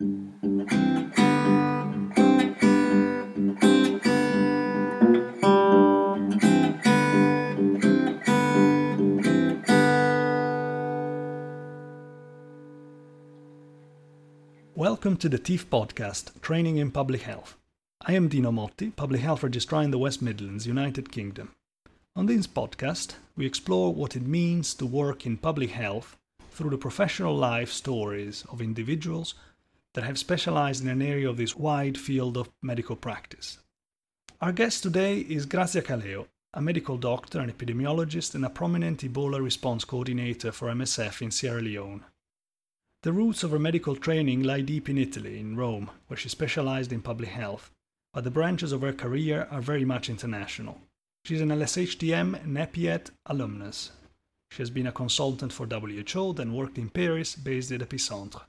Welcome to the TIEF podcast, Training in Public Health. I am Dino Motti, Public Health Registrar in the West Midlands, United Kingdom. On this podcast, we explore what it means to work in public health through the professional life stories of individuals that have specialized in an area of this wide field of medical practice. Our guest today is Grazia Caleo, a medical doctor, an epidemiologist, and a prominent Ebola response coordinator for MSF in Sierra Leone. The roots of her medical training lie deep in Italy, in Rome, where she specialized in public health, but the branches of her career are very much international. She's an LSHTM and EPIET alumnus. She has been a consultant for WHO, then worked in Paris, based at Epicentre.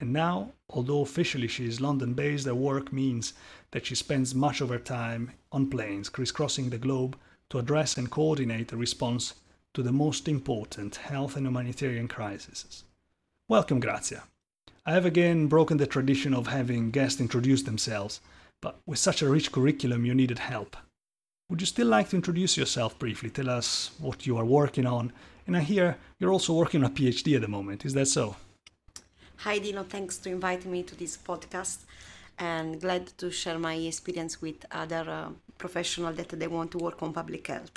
And now, although officially she is London based, her work means that she spends much of her time on planes, crisscrossing the globe to address and coordinate a response to the most important health and humanitarian crises. Welcome, Grazia. I have again broken the tradition of having guests introduce themselves, but with such a rich curriculum, you needed help. Would you still like to introduce yourself briefly? Tell us what you are working on. And I hear you're also working on a PhD at the moment. Is that so? Hi, Dino. Thanks to inviting me to this podcast and glad to share my experience with other uh, professionals that they want to work on public health.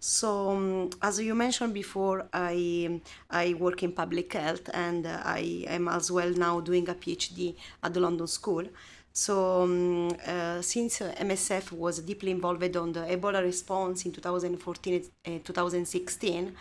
So, um, as you mentioned before, I I work in public health and uh, I am as well now doing a PhD at the London School. So, um, uh, since uh, MSF was deeply involved on the Ebola response in 2014 and uh, 2016,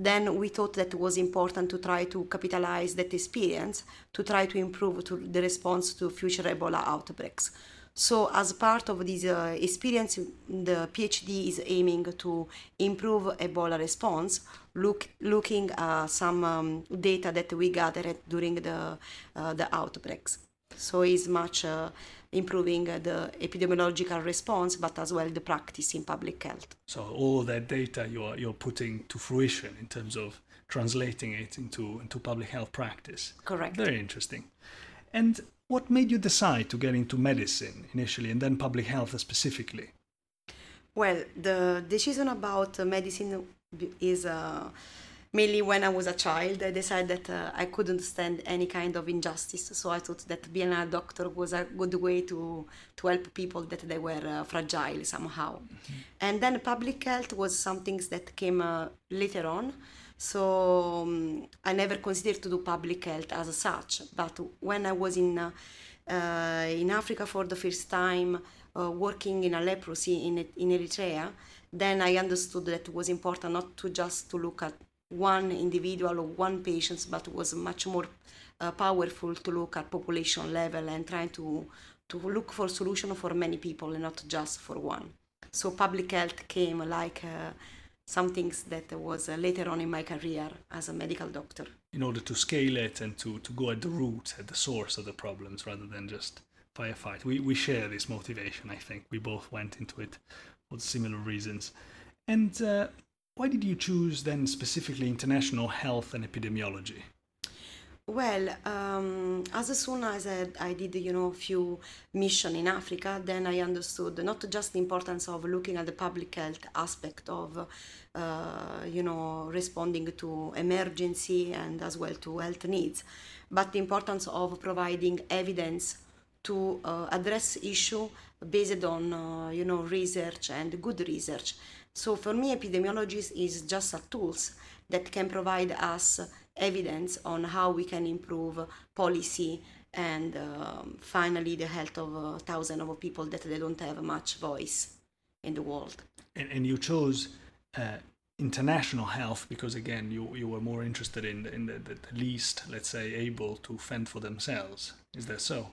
then we thought that was important to try to capitalize that experience to try to improve to the response to future Ebola outbreaks. So, as part of this uh, experience, the PhD is aiming to improve Ebola response, look, looking at some um, data that we gathered during the, uh, the outbreaks. So, it's much uh, improving the epidemiological response, but as well the practice in public health. So, all that data you're, you're putting to fruition in terms of translating it into, into public health practice. Correct. Very interesting. And what made you decide to get into medicine initially and then public health specifically? Well, the decision about medicine is uh, mainly when I was a child. I decided that uh, I couldn't stand any kind of injustice, so I thought that being a doctor was a good way to to help people that they were uh, fragile somehow. Mm-hmm. And then public health was something that came uh, later on. So um, I never considered to do public health as such. But when I was in uh, uh, in Africa for the first time, uh, working in a leprosy in in Eritrea, then I understood that it was important not to just to look at one individual or one patient, but was much more uh, powerful to look at population level and trying to to look for solution for many people and not just for one. So public health came like uh, some things that was uh, later on in my career as a medical doctor. In order to scale it and to, to go at the root, at the source of the problems, rather than just firefight. We, we share this motivation, I think. We both went into it for similar reasons. And uh, why did you choose then specifically international health and epidemiology? Well, um, as soon as I, I, did, you know, a few mission in Africa, then I understood not just the importance of looking at the public health aspect of, uh, you know, responding to emergency and as well to health needs, but the importance of providing evidence to uh, address issue based on, uh, you know, research and good research. So for me, epidemiology is just a tools that can provide us evidence on how we can improve policy and um, finally the health of uh, thousands of people that they don't have much voice in the world. And, and you chose uh, international health because again you, you were more interested in, in the, the, least let's say able to fend for themselves is that so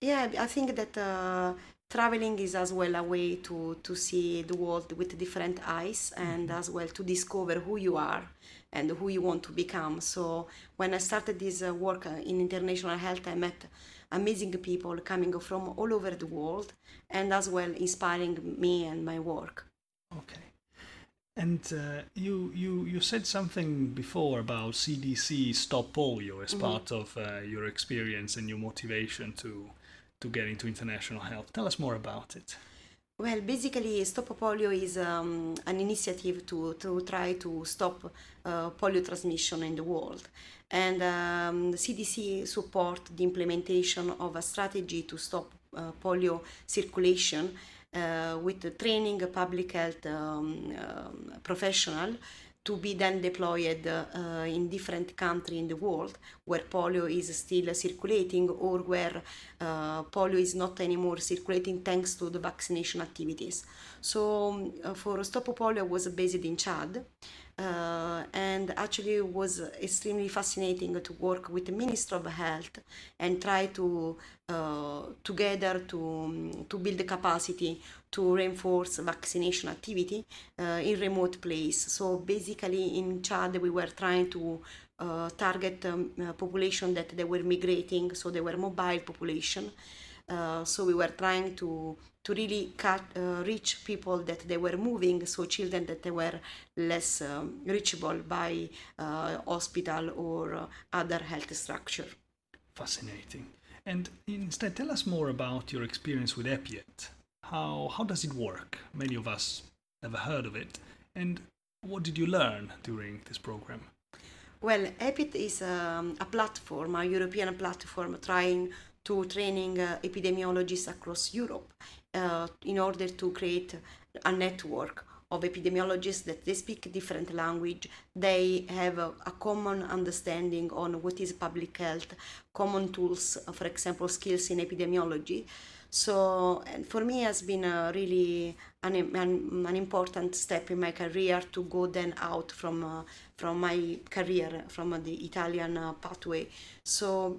yeah i think that uh, traveling is as well a way to, to see the world with different eyes and mm-hmm. as well to discover who you are and who you want to become. So when I started this uh, work uh, in international health, I met amazing people coming from all over the world and as well inspiring me and my work. Okay. And uh, you, you, you said something before about CDC Stop Polio as Mhm. part of uh, your experience and your motivation to, to get into international health. Tell us more about it. Well, basically, Stop Polio is um, an initiative to, to try to stop uh, polio transmission in the world. And um, the CDC support the implementation of a strategy to stop uh, polio circulation uh, with the training public health um, um, professional to be then deployed uh, in different countries in the world where polio is still circulating or where uh, polio is not anymore circulating thanks to the vaccination activities. So um, for Stop Polio was based in Chad uh, and actually it was extremely fascinating to work with the Minister of Health and try to uh, together to, um, to build the capacity to reinforce vaccination activity uh, in remote place. So basically in Chad we were trying to uh, target um, population that they were migrating, so they were mobile population. Uh, so we were trying to to really cut, uh, reach people that they were moving, so children that they were less um, reachable by uh, hospital or uh, other health structure. Fascinating. And instead, tell us more about your experience with EPIET. How, how does it work? Many of us never heard of it. And what did you learn during this program? Well, EPIET is um, a platform, a European platform, trying to training uh, epidemiologists across Europe uh, in order to create a network of epidemiologists that they speak different language. They have a, a, common understanding on what is public health common tools for example skills in epidemiology. So and for me has been a really an, an, an, important step in my career to go then out from uh, from my career from uh, the Italian uh, pathway. So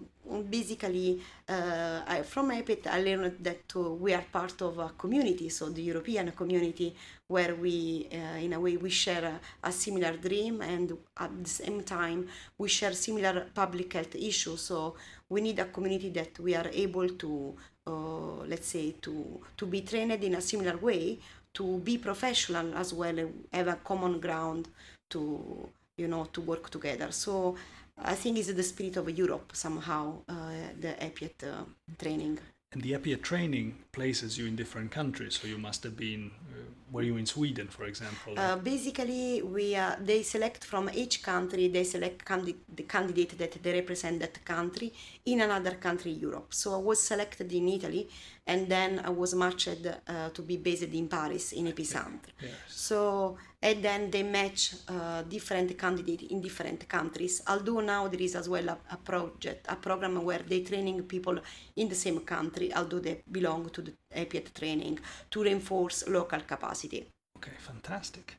basically uh, I, from EPIET I learned that we are part of a community so the European community where we uh, in a way we share a, a, similar dream and at the same time we share similar public health issues. So we need a community that we are able to uh, let's say to to be trained in a similar way to be professional as well have a common ground to you know to work together so i think it's the spirit of europe somehow uh, the epiet uh, training and the EPIET training places you in different countries, so you must have been. Uh, were you in Sweden, for example? Uh, basically, we uh, they select from each country. They select candi- the candidate that they represent that country in another country, Europe. So I was selected in Italy, and then I was matched uh, to be based in Paris in Epicentre. Yes. So and then they match uh, different candidates in different countries. Although now there is as well a, a project, a program where they training people in the same country, although they belong to the EPIET training to reinforce local capacity. Okay, fantastic.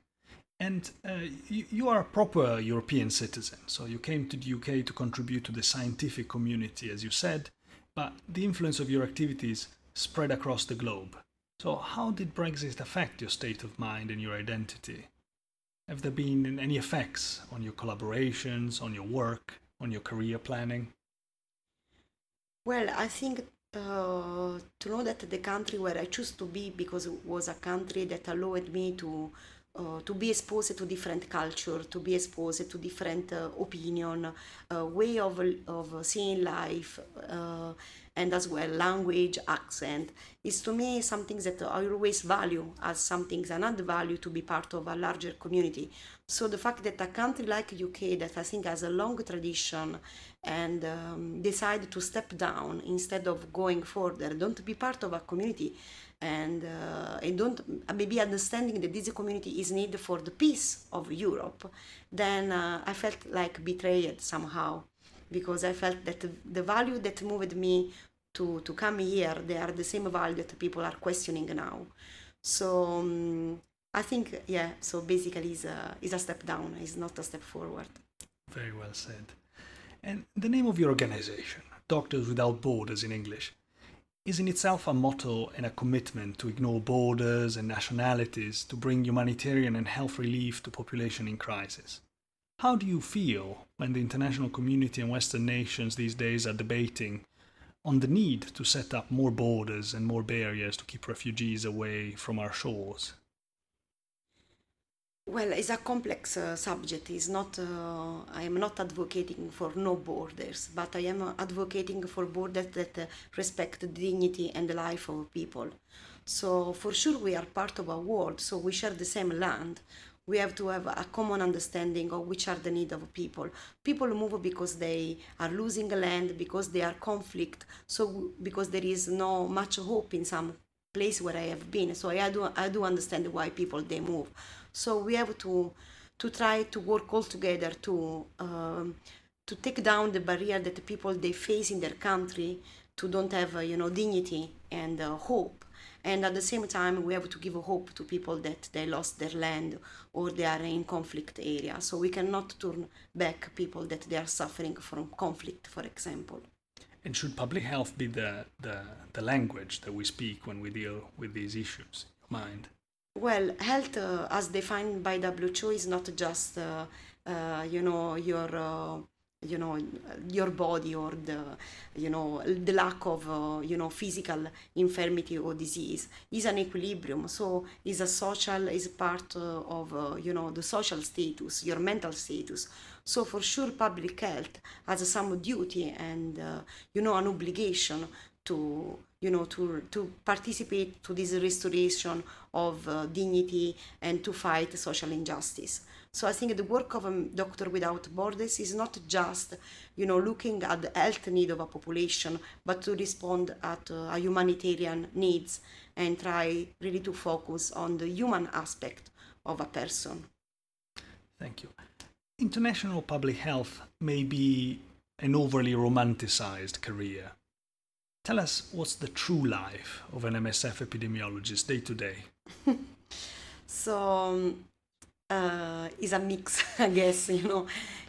And uh, you, you, are a proper European citizen, so you came to the UK to contribute to the scientific community, as you said, but the influence of your activities spread across the globe. So, how did Brexit affect your state of mind and your identity? Have there been any effects on your collaborations, on your work, on your career planning? Well, I think uh, to know that the country where I chose to be because it was a country that allowed me to uh, to be exposed to different culture, to be exposed to different uh, opinion, uh, way of, of seeing life, uh, and as well language, accent, is to me something that I always value as something an add value to be part of a larger community. So the fact that a country like UK that I think has a long tradition and um, decide to step down instead of going further, don't be part of a community and uh, I don't maybe understanding that this community is needed for the peace of Europe, then uh, I felt like betrayed somehow because I felt that the value that moved me to, to come here, they are the same value that people are questioning now. So um, I think, yeah, so basically it's a, it's a step down, it's not a step forward. Very well said. And the name of your organization, Doctors Without Borders in English, is in itself a motto and a commitment to ignore borders and nationalities to bring humanitarian and health relief to population in crisis. How do you feel when the international community and Western nations these days are debating on the need to set up more borders and more barriers to keep refugees away from our shores? Well, it's a complex uh, subject. It's not. Uh, I am not advocating for no borders, but I am advocating for borders that uh, respect the dignity and the life of people. So for sure, we are part of a world. So we share the same land. We have to have a common understanding of which are the needs of people. People move because they are losing land, because they are conflict. So because there is no much hope in some place where I have been. So I do I do understand why people they move. So we have to to try to work all together to um, to take down the barrier that the people they face in their country to don't have uh, you know dignity and uh, hope. And at the same time we have to give hope to people that they lost their land or they are in conflict area. So we cannot turn back people that they are suffering from conflict for example. And should public health be the, the, the language that we speak when we deal with these issues mind well health uh, as defined by WHO is not just uh, uh, you know your uh, you know your body or the you know the lack of uh, you know physical infirmity or disease. Is an equilibrium. So is a social is part uh, of you know the social status your mental status. So for sure public health has some duty and you know an obligation to you know to to participate to this restoration of uh, dignity and to fight social injustice so I think the work of a Doctor Without Borders is not just, you know, looking at the health need of a population, but to respond at uh, a humanitarian needs and try really to focus on the human aspect of a person. Thank you. International public health may be an overly romanticized career. Tell us what's the true life of an MSF epidemiologist day to day. So um, uh, is a mix, I guess. You know,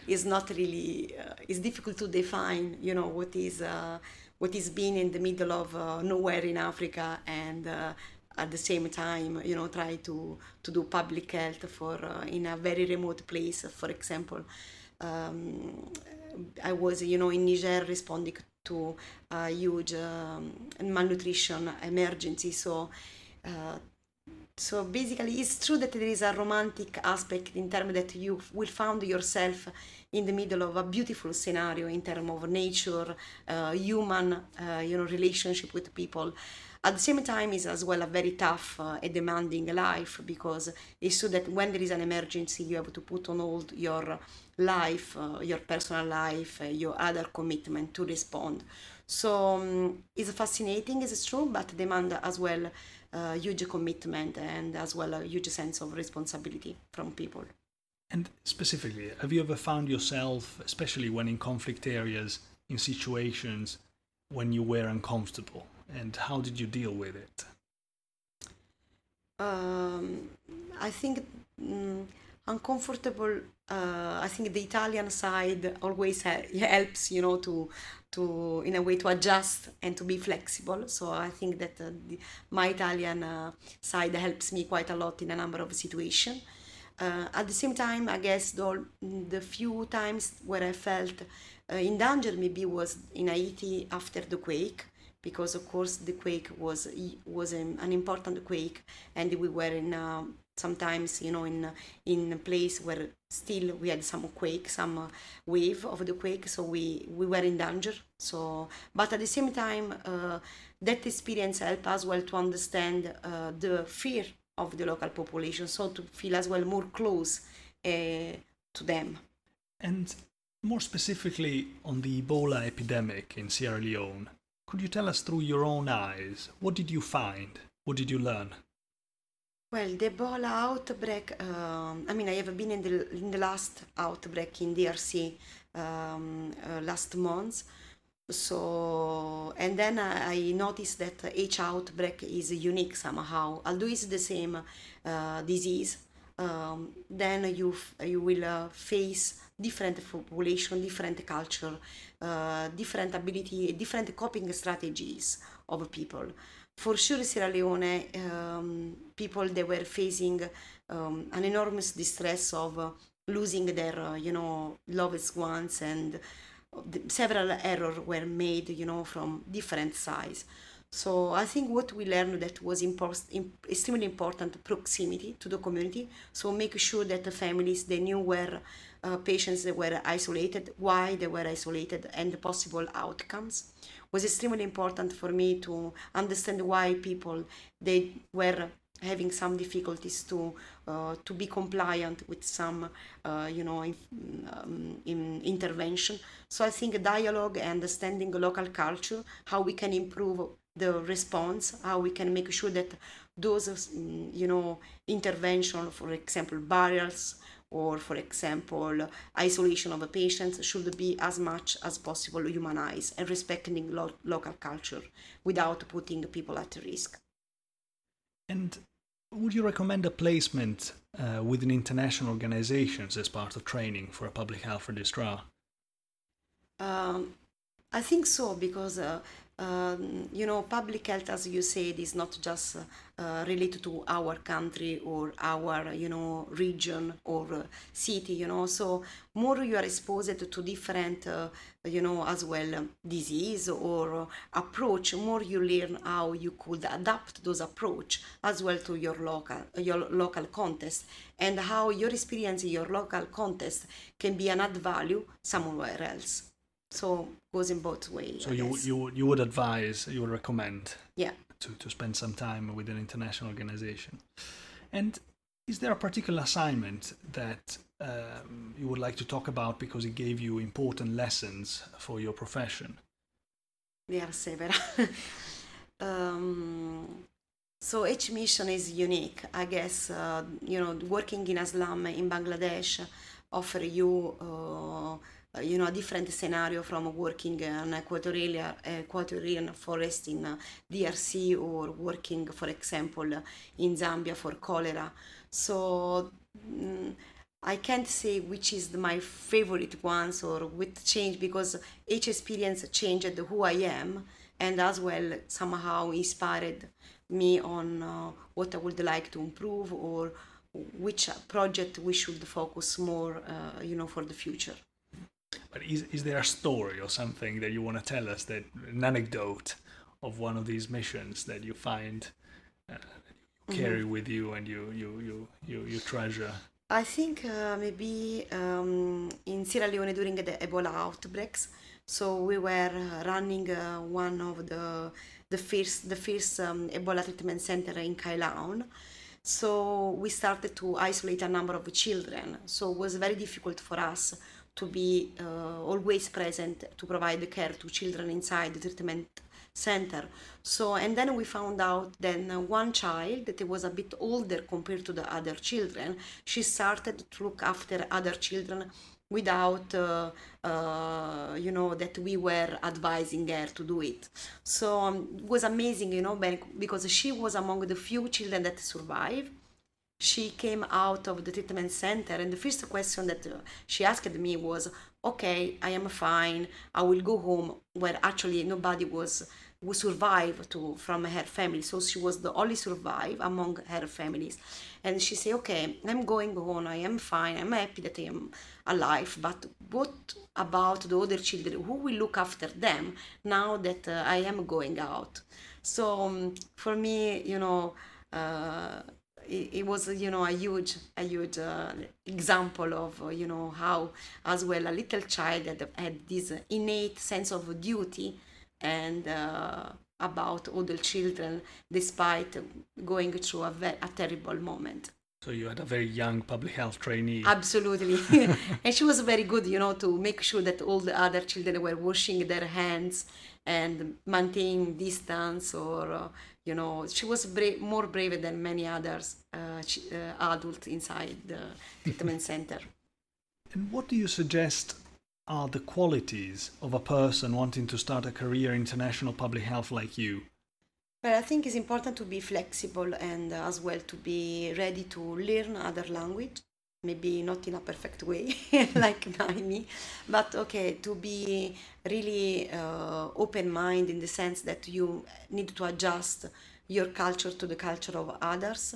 it's not really. Uh, it's difficult to define. You know what is uh, what is being in the middle of uh, nowhere in Africa and uh, at the same time, you know, try to to do public health for uh, in a very remote place. For example, um, I was, you know, in Niger responding to a huge um, malnutrition emergency. So so basically it's true that there is a romantic aspect in terms that you will find yourself in the middle of a beautiful scenario in terms of nature uh, human uh, you know relationship with people at the same time is as well a very tough uh, and demanding life because it's so that when there is an emergency you have to put on hold your life uh, your personal life uh, your other commitment to respond so um, it's fascinating it's true but demand as well a huge commitment and as well a huge sense of responsibility from people. And specifically, have you ever found yourself, especially when in conflict areas, in situations when you were uncomfortable? And how did you deal with it? Um, I think mm, uncomfortable. Uh, I think the Italian side always helps, you know, to to in a way to adjust and to be flexible. So I think that uh, the, my Italian uh, side helps me quite a lot in a number of situations. Uh, at the same time, I guess the, the few times where I felt uh, in danger maybe was in Haiti after the quake, because of course the quake was was an, an important quake, and we were in uh, sometimes you know in in a place where still we had some quake some uh, wave of the quake. So we we were in danger. So but at the same time uh, that experience helped us well to understand uh, the fear of the local population. So to feel as well more close uh, to them. And more specifically on the ebola epidemic in sierra leone could you tell us through your own eyes what did you find what did you learn well, the Ebola outbreak, um, I mean, I have been in the, in the last outbreak in DRC um, uh, last month. So, and then I, I noticed that each outbreak is unique somehow. Although it's the same uh, disease, um, then you, you will uh, face different population, different culture, uh, different ability, different coping strategies of people. For sure Sierra Leone um, people they were facing um, an enormous distress of uh, losing their uh, you know loved ones and several errors were made you know from different sides So I think what we learned that was impor- extremely important proximity to the community. So make sure that the families they knew where uh, patients that were isolated, why they were isolated, and the possible outcomes was extremely important for me to understand why people they were having some difficulties to uh, to be compliant with some uh, you know in, um, in intervention so i think dialogue understanding local culture how we can improve the response how we can make sure that those mm, you know intervention for example barriers or for example isolation of a patient should be as much as possible humanized and respecting lo- local culture without putting people at risk and would you recommend a placement uh, within international organizations as part of training for a public health registrar? Um, I think so because uh, um, you know, public health, as you said, is not just uh, related to our country or our, you know, region or uh, city, you know. So more you are exposed to different, uh, you know, as well disease or approach, more you learn how you could adapt those approach as well to your local, your local context and how your experience in your local context can be an add value somewhere else so goes in both ways. So you you you would advise, you would recommend, yeah, to to spend some time with an international organization. And is there a particular assignment that um, you would like to talk about because it gave you important lessons for your profession? There are several. um, so each mission is unique. I guess uh, you know working in a slum in Bangladesh offer you. Uh, uh, you know a different scenario from working in equatorial equatorial forest in uh, DRC or working for example in Zambia for cholera. So mm, I can't say which is my favorite ones or with change because each experience changed who I am and as well somehow inspired me on uh, what I would like to improve or which project we should focus more uh, you know for the future but is, is there a story or something that you want to tell us that an anecdote of one of these missions that you find uh, you carry mm-hmm. with you and you you you you, you treasure? I think uh, maybe um, in Sierra Leone during the Ebola outbreaks. So we were running uh, one of the the first the first um, Ebola treatment center in Kailahun. So we started to isolate a number of children. So it was very difficult for us to be uh, always present to provide care to children inside the treatment center. So, and then we found out then one child that was a bit older compared to the other children, she started to look after other children without uh, uh, you know that we were advising her to do it. So um, it was amazing you know because she was among the few children that survived she came out of the treatment center and the first question that uh, she asked me was okay i am fine. I will go home where actually nobody was who survived to from her family. So she was the only survive among her families. And she said okay i'm going home. I am fine. I'm happy that i am alive. But what about the other children? Who will look after them now that uh, i am going out? So um, for me you know uh, it, it, was you know a huge a huge uh, example of uh, you know how as well a little child had, had this innate sense of duty and uh, about other children despite going through a, ve- a terrible moment so you had a very young public health trainee. Absolutely. and she was very good, you know, to make sure that all the other children were washing their hands and maintaining distance or uh, you know she was bra- more brave than many others uh, uh, adults inside the treatment center and what do you suggest are the qualities of a person wanting to start a career in international public health like you well i think it's important to be flexible and uh, as well to be ready to learn other language. Maybe not in a perfect way like me but okay to be really uh, open mind in the sense that you need to adjust your culture to the culture of others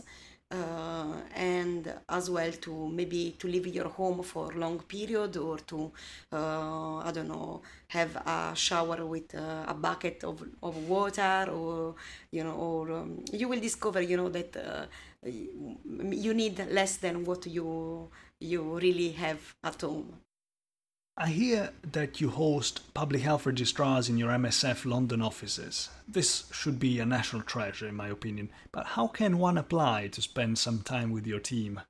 uh, and as well to maybe to leave your home for long period or to uh, I don't know have a shower with uh, a bucket of, of water or you know or um, you will discover you know that uh, you need less than what you you really have at home. I hear that you host public health registrars in your MSF London offices. This should be a national treasure, in my opinion. But how can one apply to spend some time with your team?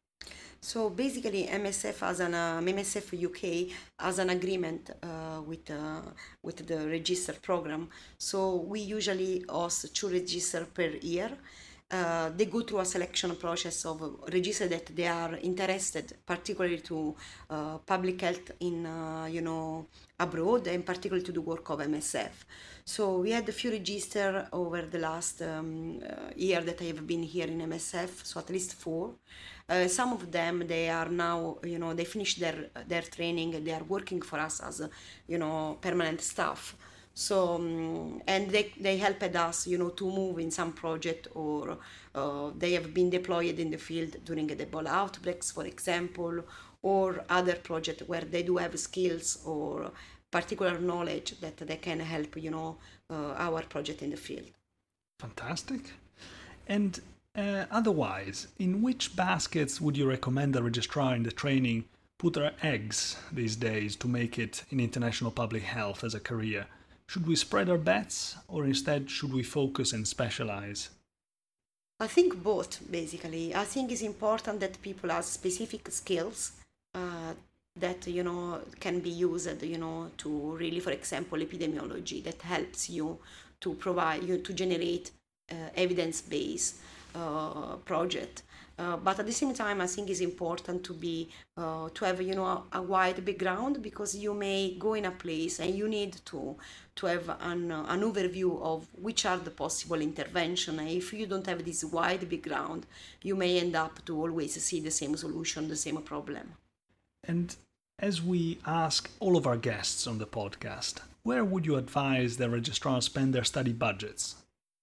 So basically, MSF as an uh, MSF UK has an agreement uh, with uh, with the register program. So we usually host two register per year uh, they go through a selection process of register that they are interested, particularly to uh, public health in uh, you know abroad, and particularly to the work of MSF. So we had a few register over the last um, uh, year that I have been here in MSF, so at least four. Uh, some of them they are now you know they finished their their training, they are working for us as you know permanent staff so um, and they, they helped us you know to move in some project or uh, they have been deployed in the field during the ebola outbreaks for example or other project where they do have skills or particular knowledge that they can help you know uh, our project in the field. Fantastic. And uh, otherwise in which baskets would you recommend a registrar in the training put their eggs these days to make it in international public health as a career should we spread our bets or instead should we focus and specialize? I think both, basically. I think it's important that people have specific skills uh, that, you know, can be used, you know, to really, for example, epidemiology that helps you to provide, you to generate uh, evidence-based uh, project uh, but at the same time, I think it's important to be uh, to have you know a, a, wide background because you may go in a place and you need to to have an, uh, an overview of which are the possible intervention. And if you don't have this wide background, you may end up to always see the same solution, the same problem. And as we ask all of our guests on the podcast, where would you advise the registrars spend their study budgets?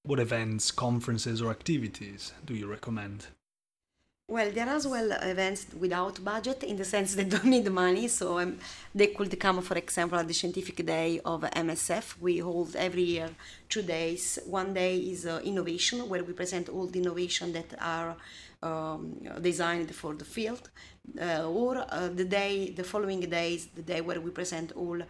What events, conferences, or activities do you recommend? Well, there are as well events without budget in the sense they don't need money. So um, they could come, for example, at the Scientific Day of MSF. We hold every year two days. One day is uh, innovation, where we present all the innovation that are um, designed for the field. Uh, or uh, the day, the following day is the day where we present all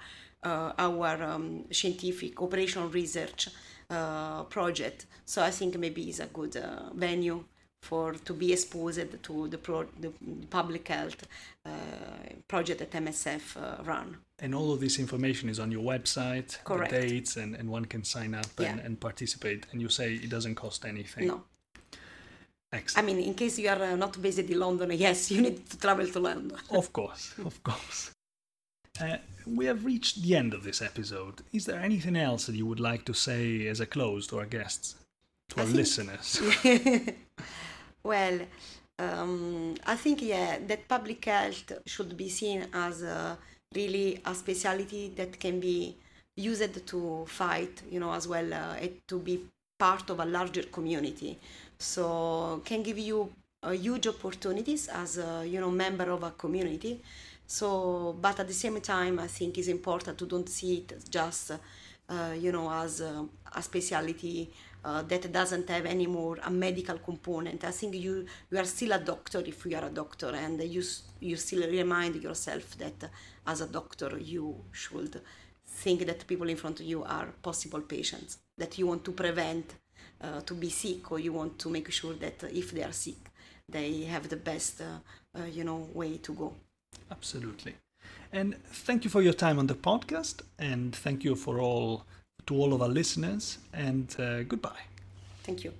uh, our um, scientific operational research uh, project. So I think maybe it's a good uh, venue for to be exposed to the, pro, the public health uh, project that MSF uh, run. And all of this information is on your website, Correct. the dates, and, and one can sign up yeah. and, and participate. And you say it doesn't cost anything. No. Excellent. I mean, in case you are uh, not based in London, yes, you need to travel to London. of course, of course. Uh, we have reached the end of this episode. Is there anything else that you would like to say as a close to our guests, to I our think... listeners? Well, um, I think yeah that public health should be seen as a, really a specialty that can be used to fight, you know, as well uh, to be part of a larger community. So can give you uh, huge opportunities as a you know member of a community. So, but at the same time, I think it's important to don't see it just uh, you know as a, a specialty uh, that doesn't have anymore a medical component. I think you you are still a doctor if you are a doctor, and you you still remind yourself that uh, as a doctor you should think that people in front of you are possible patients, that you want to prevent uh, to be sick, or you want to make sure that if they are sick, they have the best uh, uh, you know way to go. Absolutely. And thank you for your time on the podcast, and thank you for all to all of our listeners, and uh, goodbye. Thank you.